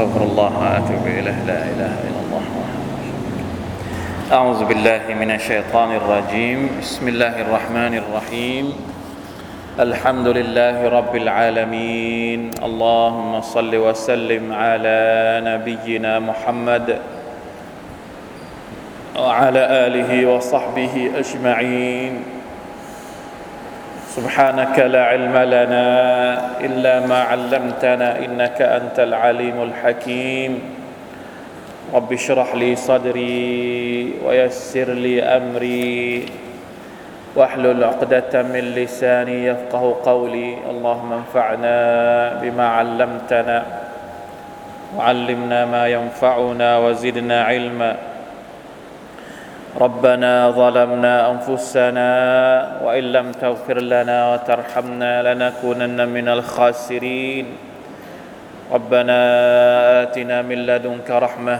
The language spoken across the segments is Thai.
أستغفر الله وأتوب إليه. لا إله إلا الله. أعوذ بالله من الشيطان الرجيم. بسم الله الرحمن الرحيم. الحمد لله رب العالمين. اللهم صل وسلم على نبينا محمد وعلى آله وصحبه أجمعين. سبحانك لا علم لنا إلا ما علمتنا إنك أنت العليم الحكيم. رب اشرح لي صدري ويسر لي أمري. واحلل عقدة من لساني يفقه قولي. اللهم انفعنا بما علمتنا وعلمنا ما ينفعنا وزدنا علما. ربنا ظلمنا انفسنا وان لم تغفر لنا وترحمنا لنكونن من الخاسرين ربنا اتنا من لدنك رحمه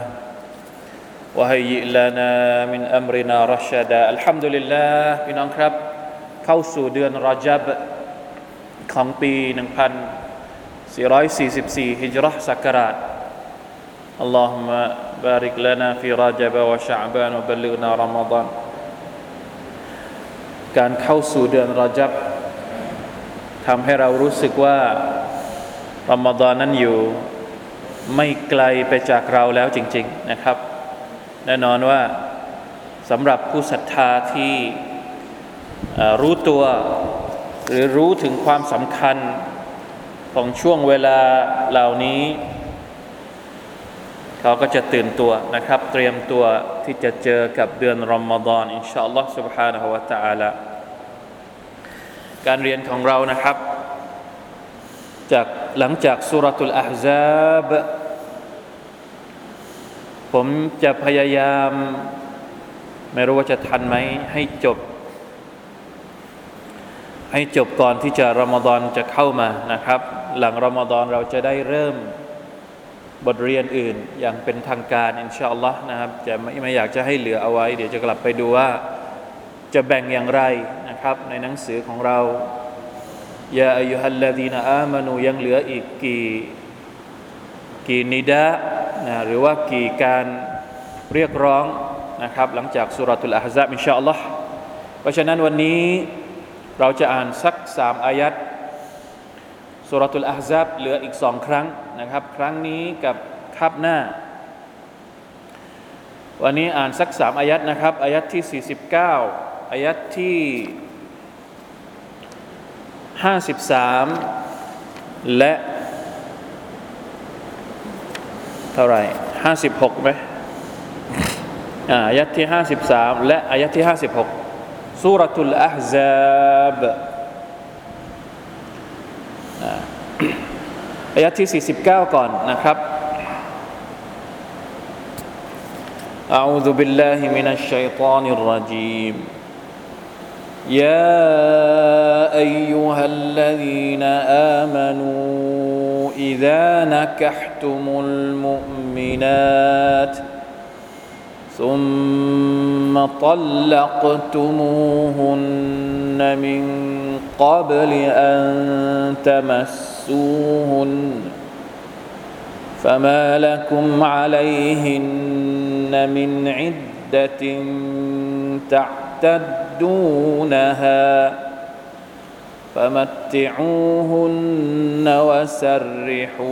وهيئ لنا من امرنا رشدا الحمد لله พี่น้องครับ เข้าสู่เดือนรอจับของปี 1444 ฮิจรัชศักราช اللهم بارك لنا في رجب وشعبان وبلغنا رمضان การเข้าสู่เดือนรอจับทำให้เรารู้สึกว่ารอมฎอนนั้นอยู่ ไม่ไกลไปจากเราแล้วจริง ๆนะครับ แน่นอนว่าสำหรับผู้ศรัทธาที่รู้ตัวหรือรู้ถึงความสำคัญของช่วงเวลาเหล่านี้ เขาก็จะตื่นตัวนะครับ เตรียมตัวที่จะเจอกับเดือนรอมฎอนอินชาอัลลอฮ์ سبحانه และ تعالى การเรียนของเรานะครับ จากหลังจากสุรทุลอาฮซาบ ผมจะพยายาม ไม่รู้ว่าจะทันไหมให้จบ ให้จบก่อนที่จะรอมฎอนจะเข้ามานะครับ หลังรอมฎอนเราจะได้เริ่ม บทเรียนอื่นอย่างเป็นทางการอินชาอัลลอฮ์นะครับจะไม่ไม่อยากจะให้เหลือเอาไว้ เดี๋ยวจะกลับไปดูว่าจะแบ่งอย่างไรนะครับ ในหนังสือของเรายาอายุฮัลลาดีนอามานูยังเหลืออีกกี่กี่นิดะนะหรือว่ากี่การเรียกร้องนะครับ หลังจากสุรทุลอาฮซับอินชาอัลลอฮ์เพราะฉะนั้นวันนี้เราจะอ่านสักสามอายัด สุรทุลอาฮซับเหลืออีกสองครั้งนะครับ ครั้งนี้กับคาบหน้า วันนี้อ่านสักสามอายัดนะครับ อายัดที่ 49 อายัดที่ 53 และ เท่าไหร่56ไหมอายัดที่ 53 และอายัดที่ 56สุรทุลอาฮซับ อายะที่ 49 ก่อนนะครับ أعوذ بالله من الشيطان الرجيم يا أيها الذين آمنوا إذا نكحتم المؤمنات ثم طلقتموهن من قبل أن تمسوهن فما لكم عليهن من عدة تعتدونها فمتعوهن وسرحوهن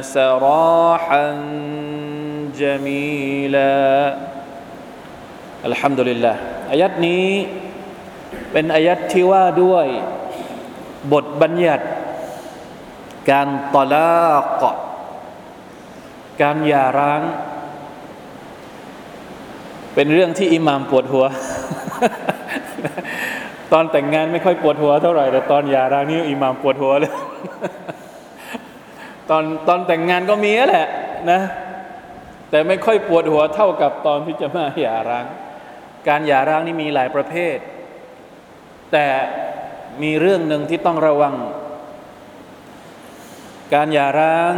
سراحا جميلا الحمد لله อายัดนี้เป็นอายัดที่ว่าด้วย บทบัญญัติ การตอลากะการหย่าร้าง เป็นเรื่องที่อิหมามปวดหัว ตอนแต่งงานไม่ค่อยปวดหัวเท่าไหร่แต่ตอนหย่าร้างนี่อิหมามปวดหัวเลยตอนตอนแต่งงานก็มีแหละนะ แต่ไม่ค่อยปวดหัวเท่ากับตอนที่จะมาหย่าร้าง การหย่าร้างนี่มีหลายประเภท แต่ มีเรื่องหนึ่งที่ต้องระวัง การหย่าร้าง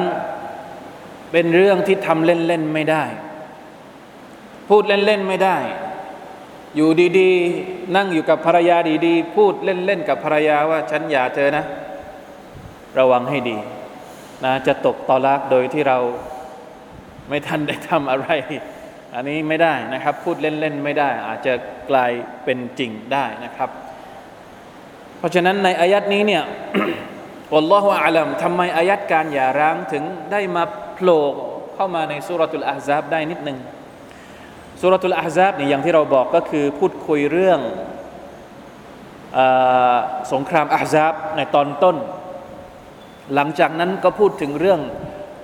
เป็นเรื่องที่ทำเล่นๆไม่ได้ พูดเล่นๆไม่ได้ อยู่ดีๆ นั่งอยู่กับภรรยาดีๆ พูดเล่นๆกับภรรยาว่าฉันหย่าเธอนะ ระวังให้ดีนะจะตกตอลักโดยที่เราไม่ทันได้ทำอะไร อันนี้ไม่ได้นะครับ พูดเล่นๆไม่ได้ อาจจะกลายเป็นจริงได้นะครับ ราะฉะนั้นในอายัดนี้เนี่ยอัลลอฮฺอาลัมทำไมอายัดการหย่าร้างถึงได้มาโผล่เข้ามาในสุรตุลอาฮซาบได้นิดหนึ่งสุรตุลอาฮซาบนี่อย่างที่เราบอกก็คือพูดคุยเรื่องอสงครามอาฮซาบในตอนต้น หลังจากนั้นก็พูดถึงเรื่อง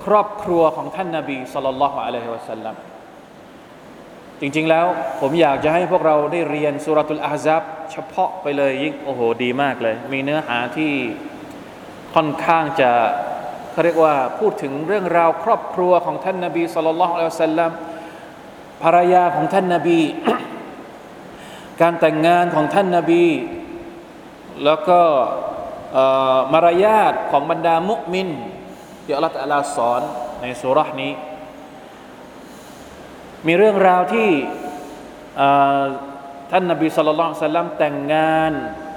ครอบครัวของท่านนาบีสุลต่านละฮ์อะลัยฮิวะสัลลัม จริงๆแล้วผมอยากจะให้พวกเราได้เรียนสุรตุลอาฮซับเฉพาะไปเลยยิ่งโอ้โหดีมากเลย มีเนื้อหาที่ค่อนข้างจะเขาเรียกว่าพูดถึงเรื่องราวครอบครัวของท่านนาบีสุลต่านละอะลัยฮิวะสัลลัมภรรยาของท่านนาบี การแต่งงานของท่านนาบี แล้วก็มารยาทของบรรดามุมินที่อัลลอฮฺสอนในสุรานี้ มีเรื่องราวที่ท่านนบีสุลต่านสัลลัมแต่งงาน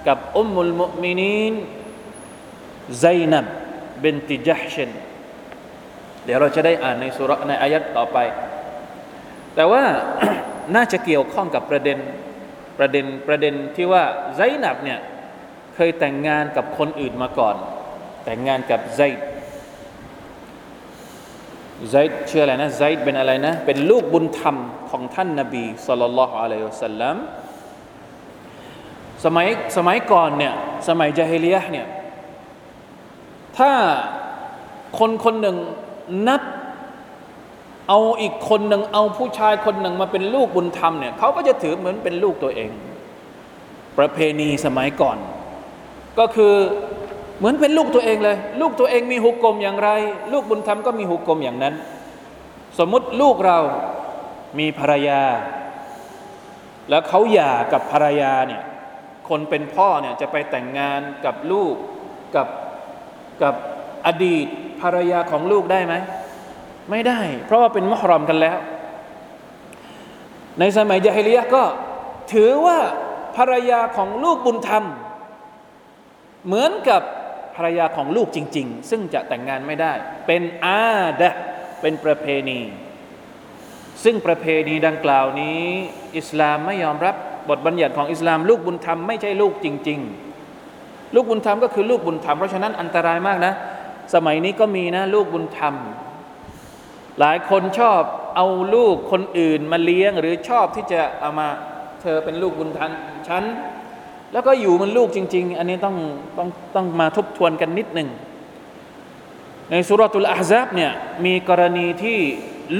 กับอุมมุลมุมินีนไซนับเบนติจัฮชนเดี๋ยวเราจะได้อ่านในสุรในอายัดต่อไป แต่ว่าน่าจะเกี่ยวข้องกับประเด็นประเด็นประเด็นที่ว่าไซนับเนี่ยเคยแต่งงานกับคนอื่นมาก่อน แต่งงานกับไซ ไซด์เชื่ออะไรนะไซด์เป็นอะไรนะ เป็นลูกบุญธรรมของท่านนาบีสุลต่านละอะลัยฮิสัลลัมสมัยสมัยก่อนเนี่ยสมัยจาฮิเลียเนี่ยถ้าคนคนหนึ่งนับเอาอีกคนหนึ่งเอาผู้ชายคนหนึ่งมาเป็นลูกบุญธรรมเนี่ยเขาก็จะถือเหมือนเป็นลูกตัวเอง ประเพณีสมัยก่อน ก็คือ เหมือนเป็นลูกตัวเองเลย ลูกตัวเองมีหุกกลมอย่างไร ลูกบุญธรรมก็มีหุกกลมอย่างนั้น สมมุติลูกเรามีภรรยา แล้วเขาหย่ากับภรรยาเนี่ยคนเป็นพ่อเนี่ยจะไปแต่งงานกับลูกกับกับอดีตภรรยาของลูกได้ไหมไม่ได้ เพราะว่าเป็นมหรอมกันแล้ว ในสมัยยาฮิลียะก็ถือว่าภรรยาของลูกบุญธรรม เหมือนกับ ภรรยาของลูกจริง ๆ ซึ่งจะแต่งงานไม่ได้ เป็นอาดะเป็นประเพณี ซึ่งประเพณีดังกล่าวนี้ อิสลามไม่ยอมรับบทบัญญัติของอิสลาม ลูกบุญธรรมไม่ใช่ลูกจริง ๆ ลูกบุญธรรมก็คือลูกบุญธรรมเพราะฉะนั้นอันตรายมากนะ สมัยนี้ก็มีนะลูกบุญธรรม หลายคนชอบเอาลูกคนอื่นมาเลี้ยงหรือชอบที่จะเอามาเธอเป็นลูกบุญธรรมฉัน แล้วก็อยู่มันลูกจริง ๆ อันนี้ต้องต้องต้องมาทบทวนกันนิดหนึ่ง ในสุรตุลอาซับเนี่ยมีกรณีที่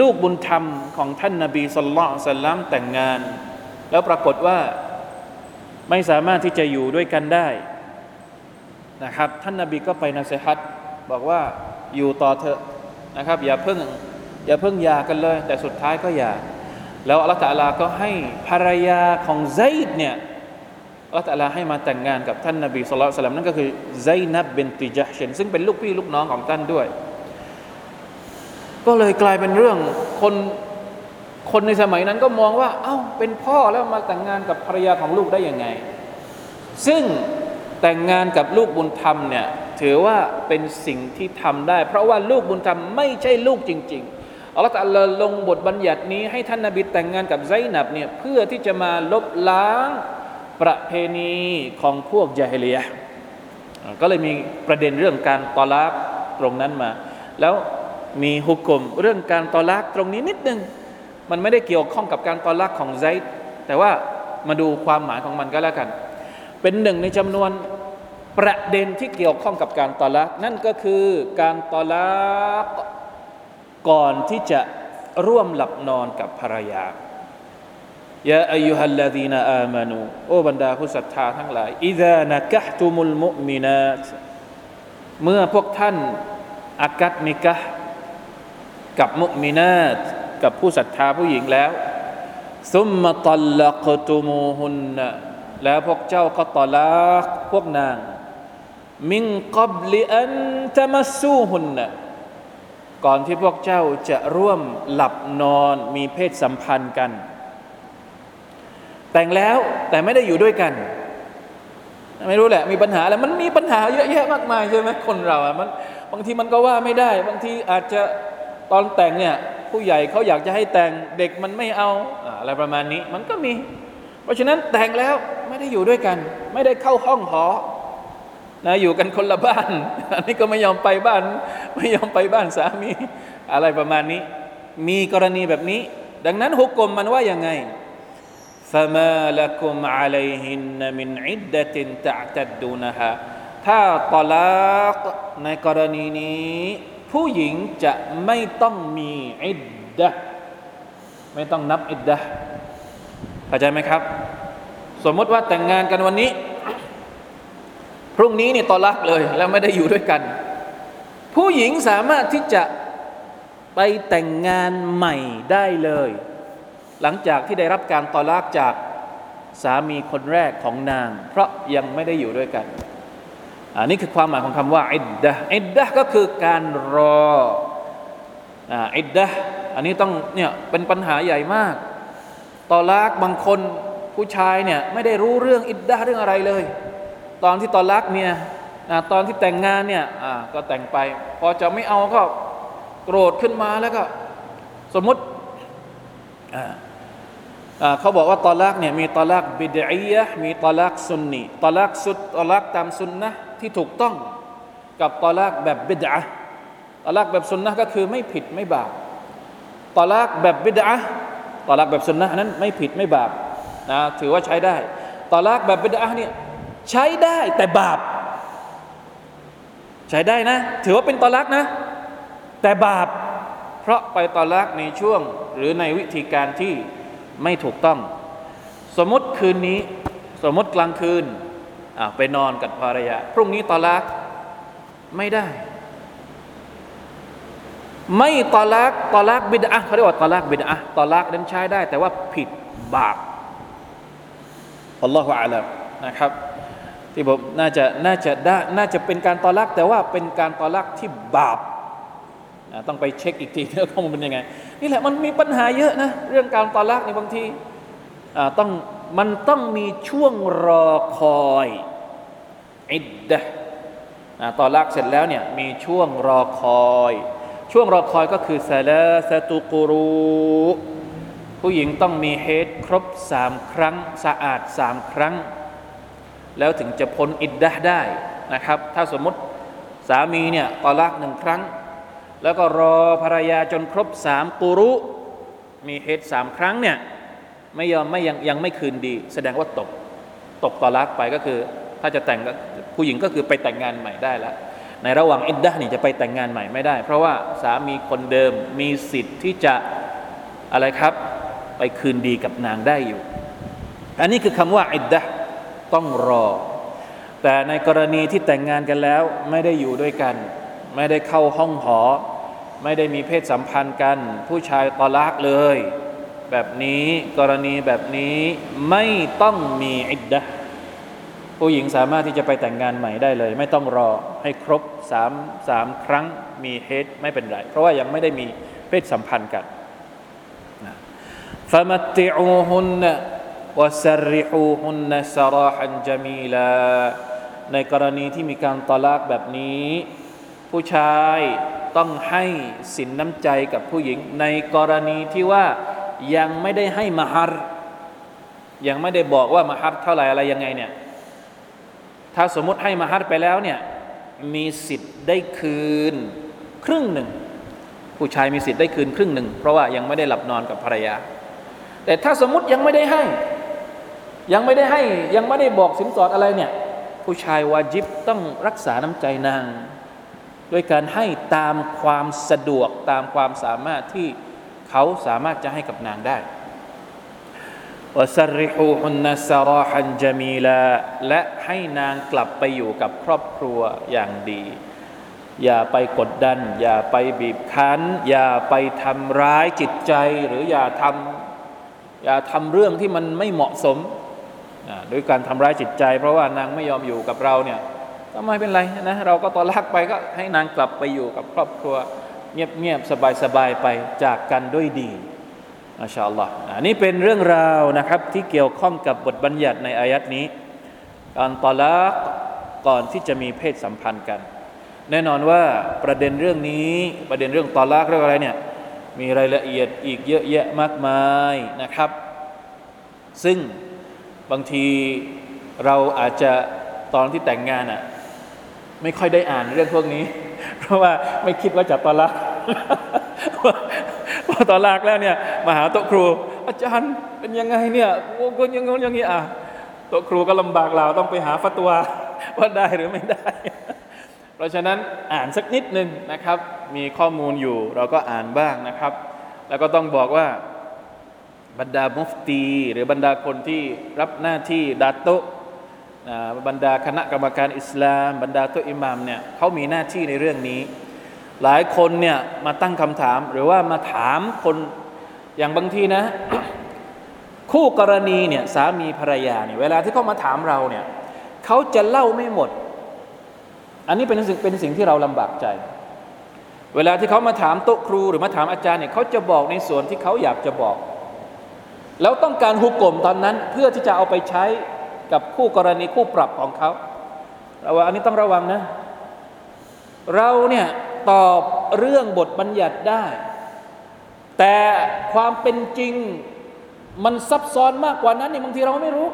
ลูกบุญธรรมของท่านนาบีสุลต่านสัลลัมแต่งงาน แล้วปรากฏว่าไม่สามารถที่จะอยู่ด้วยกันได้นะครับ ท่านนาบีก็ไปนาเซฮัตบอกว่าอยู่ต่อเถอะนะครับ อย่าเพิ่งอย่าเพิ่งยากันเลย แต่สุดท้ายก็อย่า แล้วอัลลอฮฺตะลาก็ให้ภรรยาของไซด์เนี่ย อัลลอฮฺตะลาให้มาแต่งงานกับท่านนาบีสุลต่านนั่นก็คือไซนับเบนติจัชเชนซึ่งเป็นลูกพี่ลูกน้องของท่านด้วย ก็เลยกลายเป็นเรื่องคนคนในสมัยนั้นก็มองว่า เอา้าเป็นพ่อแล้วมาแต่งงานกับภรรยาของลูกได้ยังไง ซึ่งแต่งงานกับลูกบุญธรรมเนี่ยถือว่าเป็นสิ่งที่ทำได้ เพราะว่าลูกบุญธรรมไม่ใช่ลูกจริง ๆอัลลอฮฺตะลลงบทบัญญัตินี้ให้ท่านนาบีแต่งงานกับไซนับเนี่ยเพื่อที่จะมาลบล้าง ประเพณีของพวกยาฮิลียก็เลยมีประเด็นเรื่องการตอลักตรงนั้นมา แล้วมีฮุกกลมเรื่องการตอลักตรงนี้นิดนึง มันไม่ได้เกี่ยวข้องกับการตอลักของไซด์แต่ว่ามาดูความหมายของมันก็แล้วกัน เป็นหนึ่งในจำนวนประเด็นที่เกี่ยวข้องกับการตอลักนั่นก็คือการตอลักก่อนที่จะร่วมหลับนอนกับภรรยา ยาอายุฮัลลาดีนอามานูโอ้บรรดาผู้ศรัทธาทั้งหลายอิดานักะตุมุลมุมินาตเมื่อพวกท่านอากัดนิกะกับมุมินาตกับผู้ศรัทธาผู้หญิงแล้วซุมมาตัลลักตุมูฮุนนะแล้วพวกเจ้าก็ตลักพวกนาง มิงกับลิอันตมัสูฮุนนะก่อนที่พวกเจ้าจะร่วมหลับนอนมีเพศสัมพันธ์กัน แต่งแล้วแต่ไม่ได้อยู่ด้วยกัน ไม่รู้แหละ มีปัญหาอะไรมันมีปัญหาเยอะแยะมากมายใช่ไหมคนเราอะมันบางทีมันก็ว่าไม่ได้ บางทีอาจจะตอนแต่งเนี่ย ผู้ใหญ่เขาอยากจะให้แต่งเด็กมันไม่เอาอะไรประมาณนี้มันก็มี เพราะฉะนั้นแต่งแล้วไม่ได้อยู่ด้วยกัน ไม่ได้เข้าห้องหอนะอยู่กันคนละบ้าน อันนี้ก็ไม่ยอมไปบ้าน ไม่ยอมไปบ้านสามี อะไรประมาณนี้ มีกรณีแบบนี้ ดังนั้นฮุกกลมมันว่ายังไง فما لكم عليهن من عدة تعتدونها ถ้าตอลากในกรณีนี้ ผู้หญิงจะไม่ต้องมีอิดดะไม่ต้องนับอิดดะเข้าใจไหมครับ สมมติว่าแต่งงานกันวันนี้ พรุ่งนี้นี่ตอลักเลย แล้วไม่ได้อยู่ด้วยกัน ผู้หญิงสามารถที่จะไปแต่งงานใหม่ได้เลย หลังจากที่ได้รับการตอลักจากสามีคนแรกของนาง เพราะยังไม่ได้อยู่ด้วยกัน อันนี้คือความหมายของคำว่าอิดดะอิดดะก็คือการรออิดดะอันนี้ต้องเนี่ยเป็นปัญหาใหญ่มาก ตอลากบางคนผู้ชายเนี่ยไม่ได้รู้เรื่องอิดดะเรื่องอะไรเลย ตอนที่ตอลักเมียตอนที่แต่งงานเนี่ยก็แต่งไป พอจะไม่เอาก็โกรธขึ้นมาแล้วก็สมมติ เขาบอกว่าตอลักเนี่ยมีตอลักบิดอียะมีตอลักซุนนีตอลักสุดตอลักตามซุนนะที่ถูกต้องกับตอลักแบบบิดอะตอลักแบบซุนนะก็คือไม่ผิดไม่บาปตอลักแบบบิดอะตอลักแบบซุนนะนั้นไม่ผิดไม่บาปนะถือว่าใช้ได้ตอลักแบบบิดอะเนี่ยใช้ได้แต่บาป ใช้ได้นะ ถือว่าเป็นตอลักนะ แต่บาป เพราะไปตอลักในช่วงหรือในวิธีการที่ ไม่ถูกต้อง สมมติคืนนี้ สมมติกลางคืนไปนอนกับภรรยาพรุ่งนี้ตอลักไม่ได้ ไม่ตอลักطلاق بدعة เขาเรียกว่า طلاق بدعة ตอลักนั้นใช้ได้ แต่ว่าผิดบาปالله أعلمนะครับ ที่ผมน่าจะน่าจะได้น่าจะเป็นการตอลักแต่ว่าเป็นการตอลักที่บาป ต้องไปเช็คอีกทีว่าข้อมูลเป็นยังไง นี่แหละมันมีปัญหาเยอะนะ เรื่องการตอลักในบางทีต้องมันต้องมีช่วงรอคอยอิดดะตอลักเสร็จแล้วเนี่ยมีช่วงรอคอย ช่วงรอคอยก็คือซาลาสตุกูรูผู้หญิงต้องมีเฮดครบสามครั้งสะอาดสามครั้ง แล้วถึงจะพ้นอิดดะได้นะครับ ถ้าสมมติสามีเนี่ยตอลักหนึ่งครั้ง แล้วก็รอภรรยาจนครบสามกุรุ มีเหตุสามครั้งเนี่ยไม่ยอมไม่ยังยังไม่คืนดี แสดงว่าตกตกตอลักไปก็คือ ถ้าจะแต่งผู้หญิงก็คือไปแต่งงานใหม่ได้แล้วในระหว่างอิดดะนี่จะไปแต่งงานใหม่ไม่ได้ เพราะว่าสามีคนเดิมมีสิทธิ์ที่จะอะไรครับ ไปคืนดีกับนางได้อยู่ อันนี้คือคำว่าอิดดะต้องรอ แต่ในกรณีที่แต่งงานกันแล้ว ไม่ได้อยู่ด้วยกัน ไม่ได้เข้าห้องหอ ไม่ได้มีเพศสัมพันธ์กัน ผู้ชายตอลากเลย แบบนี้กรณีแบบนี้ไม่ต้องมีอิดดะผู้หญิงสามารถที่จะไปแต่งงานใหม่ได้เลย ไม่ต้องรอให้ครบสามสามครั้งมีเฮดไม่เป็นไร เพราะว่ายังไม่ได้มีเพศสัมพันธ์กันฟามัติอูฮุนนะวสริฮูฮุนนะสราฮันจามีลาในกรณีที่มีการตอลากแบบนี้ ผู้ชาย ต้องให้สินน้ำใจกับผู้หญิง ในกรณีที่ว่ายังไม่ได้ให้มหรยังไม่ได้บอกว่ามหรเท่าไหร่อะไรยังไงเนี่ยถ้าสมมติให้มหรไปแล้วเนี่ยมีสิทธิ์ได้คืนครึ่งหนึ่ง ผู้ชายมีสิทธิ์ได้คืนครึ่งหนึ่ง เพราะว่ายังไม่ได้หลับนอนกับภรรยา แต่ถ้าสมมติยังไม่ได้ให้ ยังไม่ได้ให้ยังไม่ได้บอกสินสอดอะไรเนี่ยผู้ชายวาจิบต้องรักษาน้ำใจนาง ด้วยการให้ตามความสะดวกตามความสามารถที่เขาสามารถจะให้กับนางได้วสริฮูฮุนนัสราฮันจามีลาและให้นางกลับไปอยู่กับครอบครัวอย่างดี อย่าไปกดดัน อย่าไปบีบคั้น อย่าไปทำร้ายจิตใจหรืออย่าทำอย่าทำเรื่องที่มันไม่เหมาะสมด้วยการทำร้ายจิตใจ เพราะว่านางไม่ยอมอยู่กับเราเนี่ย ก็ไม่เป็นไรนะเราก็ตอนลักไปก็ให้นางกลับไปอยู่กับครอบครัวเงียบๆสบายๆไปจากกันด้วยดีอัชาอัลลอฮ์อันนี้เป็นเรื่องราวนะครับที่เกี่ยวข้องกับบทบัญญัติในอายัดนี้ การตอลักก่อนที่จะมีเพศสัมพันธ์กัน แน่นอนว่าประเด็นเรื่องนี้ประเด็นเรื่องตอลากเรื่องอะไรเนี่ยมีรายละเอียดอีกเยอะแยะมากมายนะครับ ซึ่งบางทีเราอาจจะตอนที่แต่งงานอะ่ะ ไม่ค่อยได้อ่านเรื่องพวกนี้ เพราะว่าไม่คิดว่าจะตอลากพอตอลากแล้วเนี่ยมาหาโต๊ะครู อาจารย์เป็นยังไงเนี่ยโอ้ก็ยังงอย่างนี้อะโต๊ะครูก็ลำบากเราต้องไปหาฟัตวาว่าได้หรือไม่ได้ เพราะฉะนั้นอ่านสักนิดหนึ่งนะครับ มีข้อมูลอยู่เราก็อ่านบ้างนะครับ แล้วก็ต้องบอกว่าบรรดามุฟตี หรือบรรดาคนที่รับหน้าที่ดาโต บรรดาคณะกรรมการอิสลาม บรรดาตัวอิหมามเนี่ยเขามีหน้าที่ในเรื่องนี้ หลายคนเนี่ยมาตั้งคำถามหรือว่ามาถามคนอย่างบางทีนะ คู่กรณีเนี่ยสามีภรรยาเนี่ยเวลาที่เขามาถามเราเนี่ยเขาจะเล่าไม่หมด อันนี้เป็นสิ่งเป็นสิ่งที่เราลำบากใจ เวลาที่เขามาถามโต๊ะครูหรือมาถามอาจารย์เนี่ยเขาจะบอกในส่วนที่เขาอยากจะบอก แล้วต้องการหุกกลมตอนนั้นเพื่อที่จะเอาไปใช้ กับคู่กรณีคู่ปรับของเขาเราว่าอันนี้ต้องระวังนะ เราเนี่ยตอบเรื่องบทบัญญัติได้ แต่ความเป็นจริงมันซับซ้อนมากกว่านั้นนี่บางทีเราไม่รู้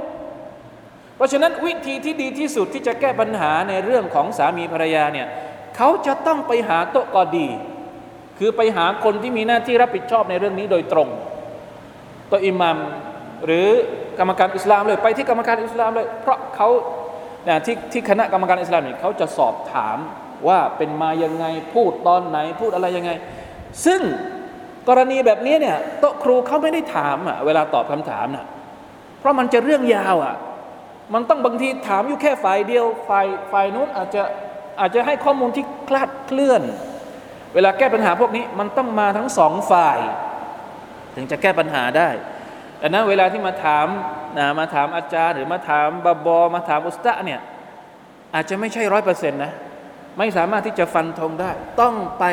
เพราะฉะนั้นวิธีที่ดีที่สุดที่จะแก้ปัญหาในเรื่องของสามีภรรยาเนี่ยเขาจะต้องไปหาโต๊ะกอดี คือไปหาคนที่มีหน้าที่รับผิดชอบในเรื่องนี้โดยตรงตัวอิหมัม หรือกรรมการอิสลามเลย ไปที่กรรมการอิสลามเลย เพราะเขาที่ที่คณะกรรมการอิสลามเนี่ยเขาจะสอบถามว่าเป็นมายังไงพูดตอนไหนพูดอะไรยังไง ซึ่งกรณีแบบนี้เนี่ยโต๊ะครูเขาไม่ได้ถามอะเวลาตอบคำถามน่ะเพราะมันจะเรื่องยาวอะมันต้องบางทีถามอยู่แค่ฝ่ายเดียวฝ่ายฝ่ายนู้นอาจจะอาจจะให้ข้อมูลที่คลาดเคลื่อน เวลาแก้ปัญหาพวกนี้มันต้องมาทั้งสองฝ่าย ถึงจะแก้ปัญหาได้ ดังนั้นเวลาที่มาถามนะมาถามอาจารย์ หรือมาถามบาบอ มาถามอุสตะเนี่ยอาจจะไม่ใช่ร้อยเปอร์เซ็นต์นะไม่สามารถที่จะฟันธงได้ ต้องไป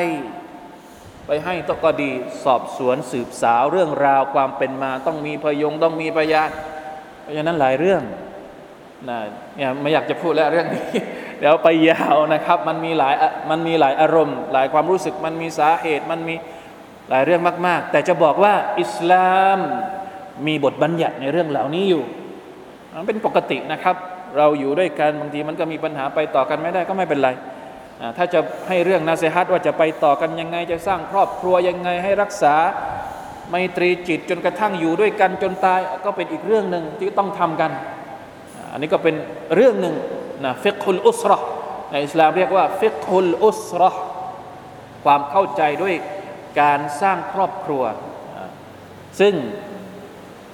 ไปให้ตกดีสอบสวนสืบสาวเรื่องราวความเป็นมา ต้องมีพยงต้องมีพยานเพราะฉะนั้นหลายเรื่องนะเนี่ยไม่อยากจะพูดแล้วเรื่องนี้ เดี๋ยวไปยาวนะครับ มันมีหลายมันมีหลายอารมณ์ หลายความรู้สึกมันมีสาเหตุมันมีหลายเรื่องมาก ๆ แต่จะบอกว่าอิสลาม มีบทบัญญัติในเรื่องเหล่านี้อยู่มันเป็นปกตินะครับ เราอยู่ด้วยกันบางทีมันก็มีปัญหาไปต่อกันไม่ได้ก็ไม่เป็นไร ถ้าจะให้เรื่องนาเซฮัตว่าจะไปต่อกันยังไง จะสร้างครอบครัวยังไงให้รักษาไมตรีจิตจนกระทั่งอยู่ด้วยกันจนตายก็เป็นอีกเรื่องหนึ่งที่ต้องทำกัน อันนี้ก็เป็นเรื่องหนึ่งนะฟิกฮุลอุสรอในอิสลามเรียกว่าฟิกฮุลอุสรอความเข้าใจด้วยการสร้างครอบครัว ซึ่ง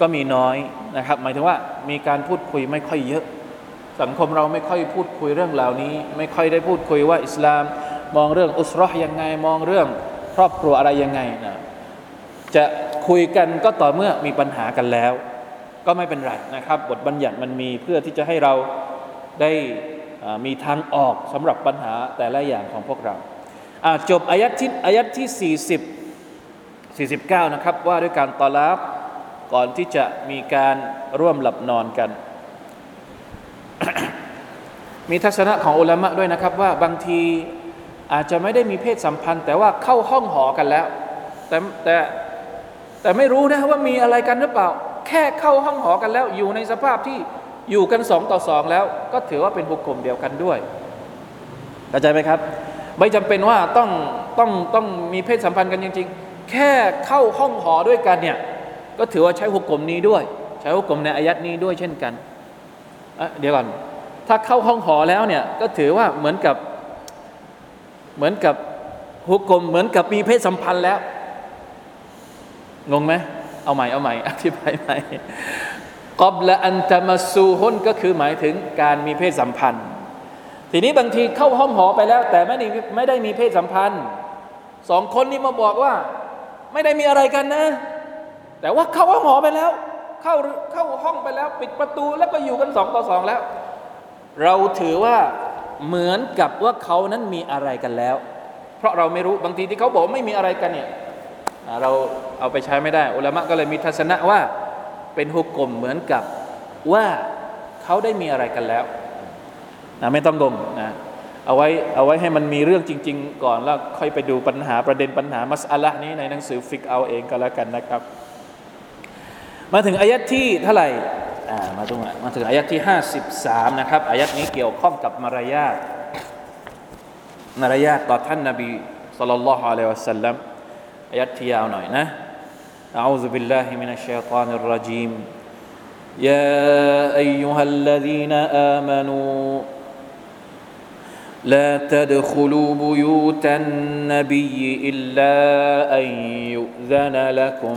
ก็มีน้อยนะครับ หมายถึงว่ามีการพูดคุยไม่ค่อยเยอะ สังคมเราไม่ค่อยพูดคุยเรื่องเหล่านี้ ไม่ค่อยได้พูดคุยว่าอิสลามมองเรื่องอุสรอยังไงมองเรื่องครอบครัวอะไรยังไงนะจะคุยกันก็ต่อเมื่อมีปัญหากันแล้ว ก็ไม่เป็นไรนะครับ บทบัญญัติมันมีเพื่อที่จะให้เราได้มีทางออกสำหรับปัญหาแต่ละอย่างของพวกเราจบอายัดที่อายัดที่ 40 49 นะครับ ว่าด้วยการตอลับ ก่อนที่จะมีการร่วมหลับนอนกัน มีทัศนะของอุลามะด้วยนะครับว่าบางทีอาจจะไม่ได้มีเพศสัมพันธ์ แต่ว่าเข้าห้องหอกันแล้ว แต่แต่แต่ไม่รู้นะว่ามีอะไรกันหรือเปล่า แค่เข้าห้องหอกันแล้ว อยู่ในสภาพที่อยู่กันสองต่อสองแล้ว ก็ถือว่าเป็นบุคคลเดียวกันด้วยเข้าใจไหมครับ ไม่จำเป็นว่าต้องต้องต้องมีเพศสัมพันธ์กันจริง ๆ แค่เข้าห้องหอด้วยกันเนี่ย ก็ถือว่าใช้หุกกลมนี้ด้วย ใช้หุกกลมในอายัดนี้ด้วยเช่นกันเดี๋ยวก่อน ถ้าเข้าห้องหอแล้วเนี่ยก็ถือว่าเหมือนกับเหมือนกับหุกกลมเหมือนกับมีเพศสัมพันธ์แล้วงงไหมเอาใหม่เอาใหม่อธิบายใหม่กอบละอันตมาซูฮุนก็คือหมายถึงการมีเพศสัมพันธ์ ทีนี้บางทีเข้าห้องหอไปแล้ว แต่ไม่ได้ไม่ได้มีเพศสัมพันธ์สองคนนี้มาบอกว่า ไม่ได้มีอะไรกันนะ แต่ว่าเข้าห้องหอไปแล้ว เข้าเข้าห้องไปแล้ว ปิดประตูแล้วก็อยู่กันสองต่อสองแล้ว เราถือว่าเหมือนกับว่าเขานั้นมีอะไรกันแล้ว เพราะเราไม่รู้บางทีที่เขาบอกไม่มีอะไรกันเนี่ยเราเอาไปใช้ไม่ได้อุลามะก็เลยมีทัศนะว่าเป็นหุกกลมเหมือนกับว่าเขาได้มีอะไรกันแล้วนะไม่ต้องงมนะเอาไว้เอาไว้ให้มันมีเรื่องจริง ๆ ก่อนแล้วค่อยไปดูปัญหาประเด็นปัญหามัสอะละนี้ในหนังสือฟิกเอาเองก็แล้วกันนะครับ มาถึงอายัดที่เท่าไหร่อ่ามาตรงมาถึงอายัดที่ 53 นะครับอายัดนี้เกี่ยวข้องกับมารยาทมารยาทต่อท่านนบีสัลลัลลอฮุอะลัยฮิวะสัลลัมอายัดที่ยาวหน่อยนะ أعوذ بالله من الشيطان الرجيم يا أيها الذين آمنوا لا تدخلوا بيوت النبي إلا أن يؤذن لكم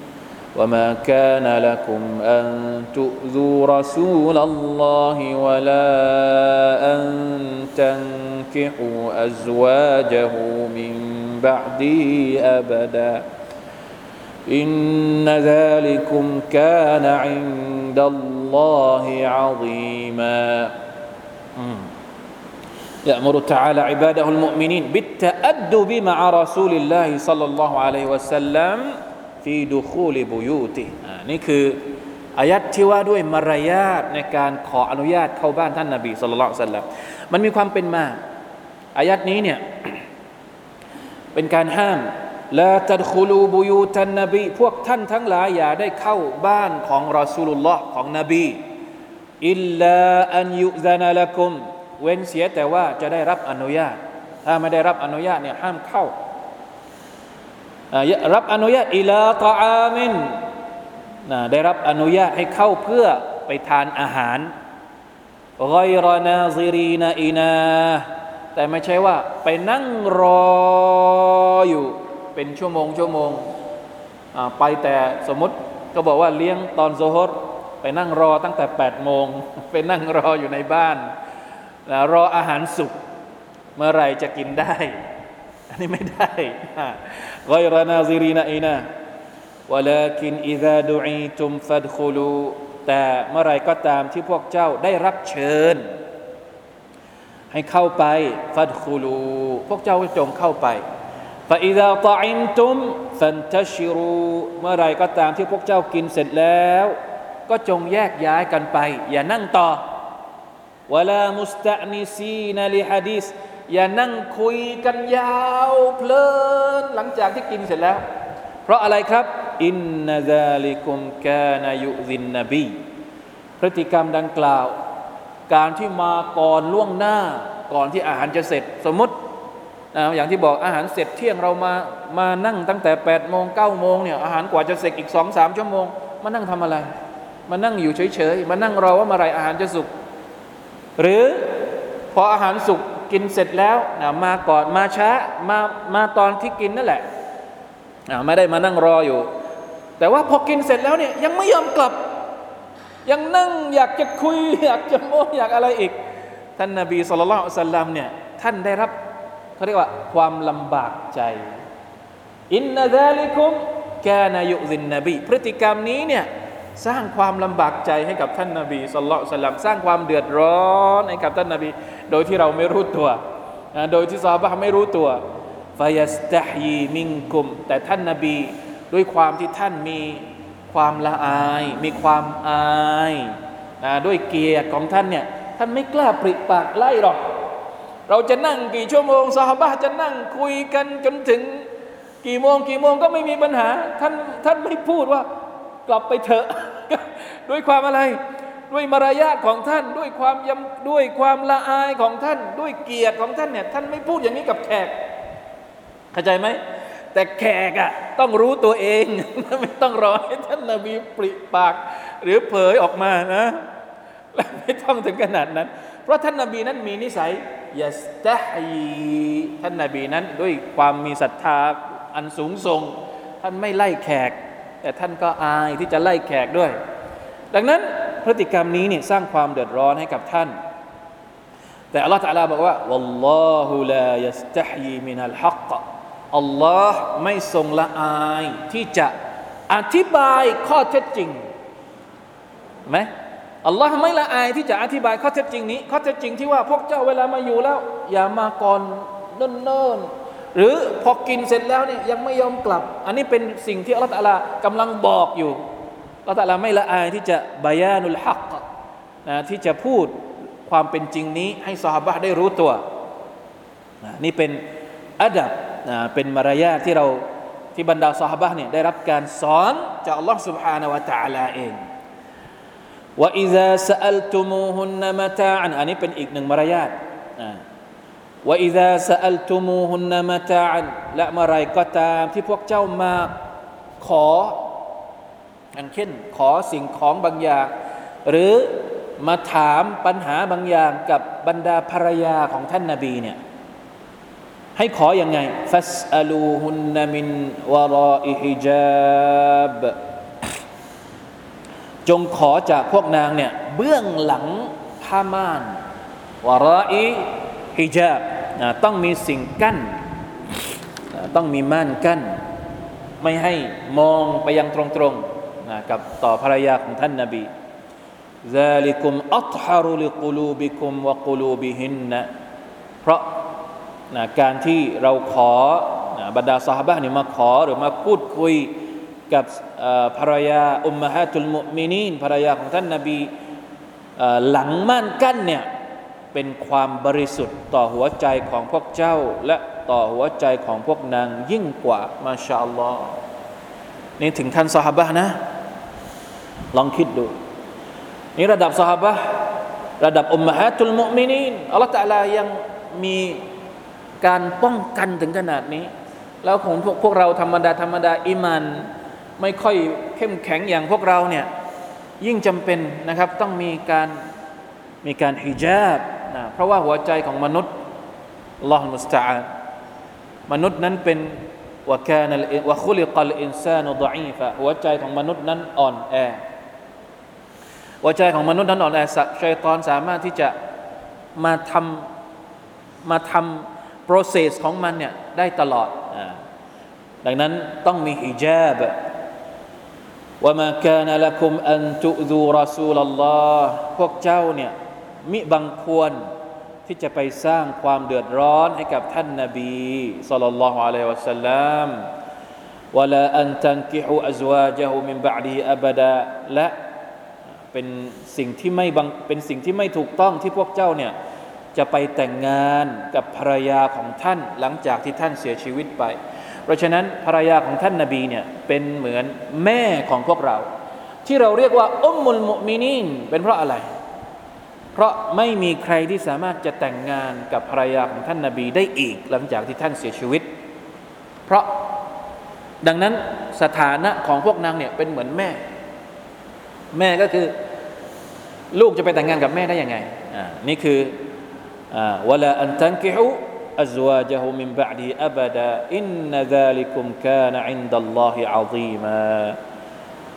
وما كان لكم أن تؤذوا رسول الله ولا أن تنكحوا أزواجه من بعده أبداً إن ذلكم كان عند الله عظيما يأمر تعالى عباده المؤمنين بالتأدب مع رسول الله صلى الله عليه وسلم ฟีดูคูลิบุยูติอ่านี่คืออายัดที่ว่าด้วยมารยาทในการขออนุญาตเข้าบ้านท่านนาบีสุลต่านละมันมีความเป็นมาอายัดนี้เนี่ยเป็นการห้ามละตัดคูลูบุยูตันนบีพวกท่านทั้งหลายอย่าได้เข้าบ้านของรอสูลุลลอฮ์ของนบีอิลลาอันยุซานาละกุม เว้นเสียแต่ว่าจะได้รับอนุญาต ถ้าไม่ได้รับอนุญาตเนี่ยห้ามเข้า รับอนุญาตอิลาตาอามินได้รับอนุญาตให้เข้าเพื่อไปทานอาหารไกรนาซิรีนาอินาแต่ไม่ใช่ว่าไปนั่งรออยู่เป็นชั่วโมงชั่วโมงไปแต่สมมติก็บอกว่าเลี้ยงตอนโซฮดไปนั่งรอตั้งแต่8ปดโมงไปนั่งรออยู่ในบ้านรออาหารสุกเมื่อไรจะกินได้ อันนี้ไม่ได้ กอยรานาซิรีนาอีนะวลากินอิดาดูอีตุมฟัดคูลูแต่เมื่อไรก็ตามที่พวกเจ้าได้รับเชิญ ให้เข้าไปฟัดคูลูพวกเจ้าจงเข้าไปฟาอิดาตอิมตุมฟันทชิรูเมื่อไรก็ตามที่พวกเจ้ากินเสร็จแล้ว ก็จงแยกย้ายกันไป อย่านั่งต่อ ولا مستأنسين لحديث อย่านั่งคุยกันยาวเพลินหลังจากที่กินเสร็จแล้ว เพราะอะไรครับ إن ذلكم كان يؤذي النبيพฤติกรรมดังกล่าว การที่มาก่อนล่วงหน้า ก่อนที่อาหารจะเสร็จสมมตินะอย่างที่บอกอาหารเสร็จเที่ยงเรามามานั่งตั้งแต่แปดโมงเก้าโมงเนี่ยอาหารกว่าจะเสร็จอีกสองสามชั่วโมงมานั่งทำอะไร มานั่งอยู่เฉยๆมานั่งรอว่าเมื่อไรอาหารจะสุกหรือพออาหารสุก กินเสร็จแล้วนะมาก่อนมาช้ามามาตอนที่กินนั่นแหละไม่ได้มานั่งรออยู่ แต่ว่าพอกินเสร็จแล้วเนี่ยยังไม่ยอมกลับ ยังนั่งอยากจะคุย อยากจะโม้อยากอะไรอีก ท่านนาบีสุลต่านสัลลัมเนี่ยท่านได้รับเขาเรียกว่าความลำบากใจอินนาซาลิคุมแกนายุซินนบีพฤติกรรมนี้เนี่ย สร้างความลำบากใจให้กับท่านนาบีสุลต่านสลัมสร้างความเดือดร้อนให้กับท่านนาบี โดยที่เราไม่รู้ตัว โดยที่ซาบะไม่รู้ตัวฟายสตฮีมิงกุม แต่ท่านนาบีด้วยความที่ท่านมีความละอาย มีความอายด้วยเกียรติของท่านเนี่ยท่านไม่กล้าปริปากไล่หรอก เราจะนั่งกี่ชั่วโมงสหบะจะนั่งคุยกันจนถึงกี่โมงกี่โมงก็ไม่มีปัญหา ท่านท่านไม่พูดว่ากลับไปเถอะ ด้วยความอะไร ด้วยมารยาทของท่าน ด้วยความยำด้วยความละอายของท่าน ด้วยเกียรติของท่านเนี่ยท่านไม่พูดอย่างนี้กับแขกเข้าใจไหมแต่แขกอะต้องรู้ตัวเอง ไม่ต้องรอให้ท่านนาบีปริปาก หรือเผยออกมานะไม่ต้องถึงขนาดนั้น เพราะท่านนาบีนั้นมีนิสัยยัสตะฮีท่านนาบีนั้นด้วยความมีศรัทธาอันสูงส่ง ท่านไม่ไล่แขก แต่ท่านก็อายที่จะไล่แขกด้วย ดังนั้นพฤติกรรมนี้เนี่ยสร้างความเดือดร้อนให้กับท่าน แต่ Allah ตะลาบอกว่าวัลลอฮุลายัสตะฮีมินัลฮักอัลลอฮ์ไม่ทรงละอายที่จะอธิบายข้อเท็จจริงไหม Allah ไม่ละอายที่จะอธิบายข้อเท็จจริงนี้ ข้อเท็จจริงที่ว่าพวกเจ้าเวลามาอยู่แล้ว อย่ามาก่อนเนิ่นๆหรือพอกินเสร็จแล้วเนี่ยยังไม่ยอมกลับ อันนี้เป็นสิ่งที่อัลลอฮฺกำลังบอกอยู่ อัลลอฮฺตะลาไม่ละอายที่จะบายานุลฮักนะที่จะพูดความเป็นจริงนี้ ให้สหบะได้รู้ตัวนะนี่เป็นอัดับนะเป็นมารยาทที่เราที่บรรดาสหบะเนี่ยได้รับการสอนจากอัลลอฮ์ سبحانه และ تعالى เองว่าอิซาสอัลตุมูฮุนนมตาอันอันนี้เป็นอีกหนึ่งมารยาทว่าอิซาสอัลตุมูฮุนนมตาอันและเมื่อไรก็ตามที่พวกเจ้ามาขอ อันเช่น ขอสิ่งของบางอย่าง หรือมาถามปัญหาบางอย่างกับบรรดาภรรยาของท่านนาบีเนี่ยให้ขออยังไงฟัสอลูฮุนนมินวารออิฮิจาบจงขอจากพวกนางเนี่ยเบื้องหลังผ้าม่านวารออิฮิจาบต้องมีสิ่งกั้น ต้องมีม่านกั้น ไม่ให้มองไปยังตรงๆ กับต่อภรรยาของท่านนาบี ذلكم أطهر لقلوبكم وقلوبهن เพราะนะการที่เราขอนะบรรดาสหบะนี่มาขอหรือมาพูดคุยกับภรรยาอุมมะฮะตุลมุมินีนภรรยาของท่านนาบีหลังม่านกั้นเนี่ยเป็นความบริสุทธิ์ต่อหัวใจของพวกเจ้า และต่อหัวใจของพวกนางยิ่งกว่ามาชาอัลลอฮ์นี่ถึงท่านสหบะนะ ลองคิดดูนี่ระดับสหบะระดับอุมมะฮะตุลมุมินีนอัลลอฮฺตะลายังมีการป้องกันถึงขนาดนี้ แล้วของพวกพวกเราธรรมดาธรรมดาอิมานไม่ค่อยเข้มแข็งอย่างพวกเราเนี่ยยิ่งจำเป็นนะครับต้องมีการมีการฮิญาบนะเพราะว่าหัวใจของมนุษย์ลอฮ์มุสตาามนุษย์นั้นเป็นวะกานวะคุลิกลอินซานุดอีฟะหัวใจของมนุษย์นั้นอ่อนแอ หัวใจของมนุษย์นั้นอ่อนแอชัยตอนสามารถที่จะมาทำมาทำ process ของมันเนี่ยได้ตลอด ดังนั้นต้องมีฮิญาบว่ามาคานละคุมอันตุดูรอซูลลอฮ์พวกเจ้าเนี่ยมิบังควรที่จะไปสร้างความเดือดร้อนให้กับท่านนาบีสัลลัลลอฮุอะลัยฮิวะสัลลัมวะลาอันตันกิฮูอัซวาจฮุมินบะดีอับดาและ เป็นสิ่งที่ไม่บังเป็นสิ่งที่ไม่ถูกต้องที่พวกเจ้าเนี่ยจะไปแต่งงานกับภรรยาของท่านหลังจากที่ท่านเสียชีวิตไป เพราะฉะนั้นภรรยาของท่านนาบีเนี่ยเป็นเหมือนแม่ของพวกเรา ที่เราเรียกว่าอุมมุลมุมินีนเป็นเพราะอะไร เพราะไม่มีใครที่สามารถจะแต่งงานกับภรรยาของท่านนาบีได้อีกหลังจากที่ท่านเสียชีวิต เพราะดังนั้นสถานะของพวกนางเนี่ยเป็นเหมือนแม่ แม่ก็คือลูกจะไปแต่งงานกับแม่ได้ยังไงอ่านี่คืออ่าวลาอันตันกิฮูอัจวาจฮุมินบะดีอับดาอินนซาลิกุมกานอินดัลลอฮิอาซีมา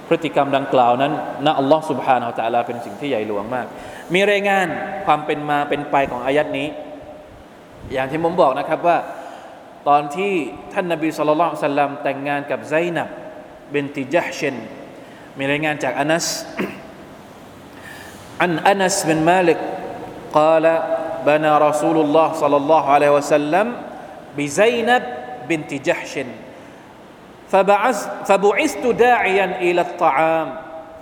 พฤติกรรมดังกล่าวนั้นนะอัลลอฮ์ سبحانه และ تعالى เป็นสิ่งที่ใหญ่หลวงมาก มีรายงานความเป็นมาเป็นไปของอายัดนี้ อย่างที่ผมบอกนะครับว่า ตอนที่ท่านนบีสุลต่านสัลลัมแต่งงานกับไซนับเบนติจฮเชน มีรายงานจากอานัสอันอานัสเป็นมาลิก قال بنى رسول الله صلى الله عليه وسلم بزينب بنت جحش فبعث فبعثت داعيا الى الطعام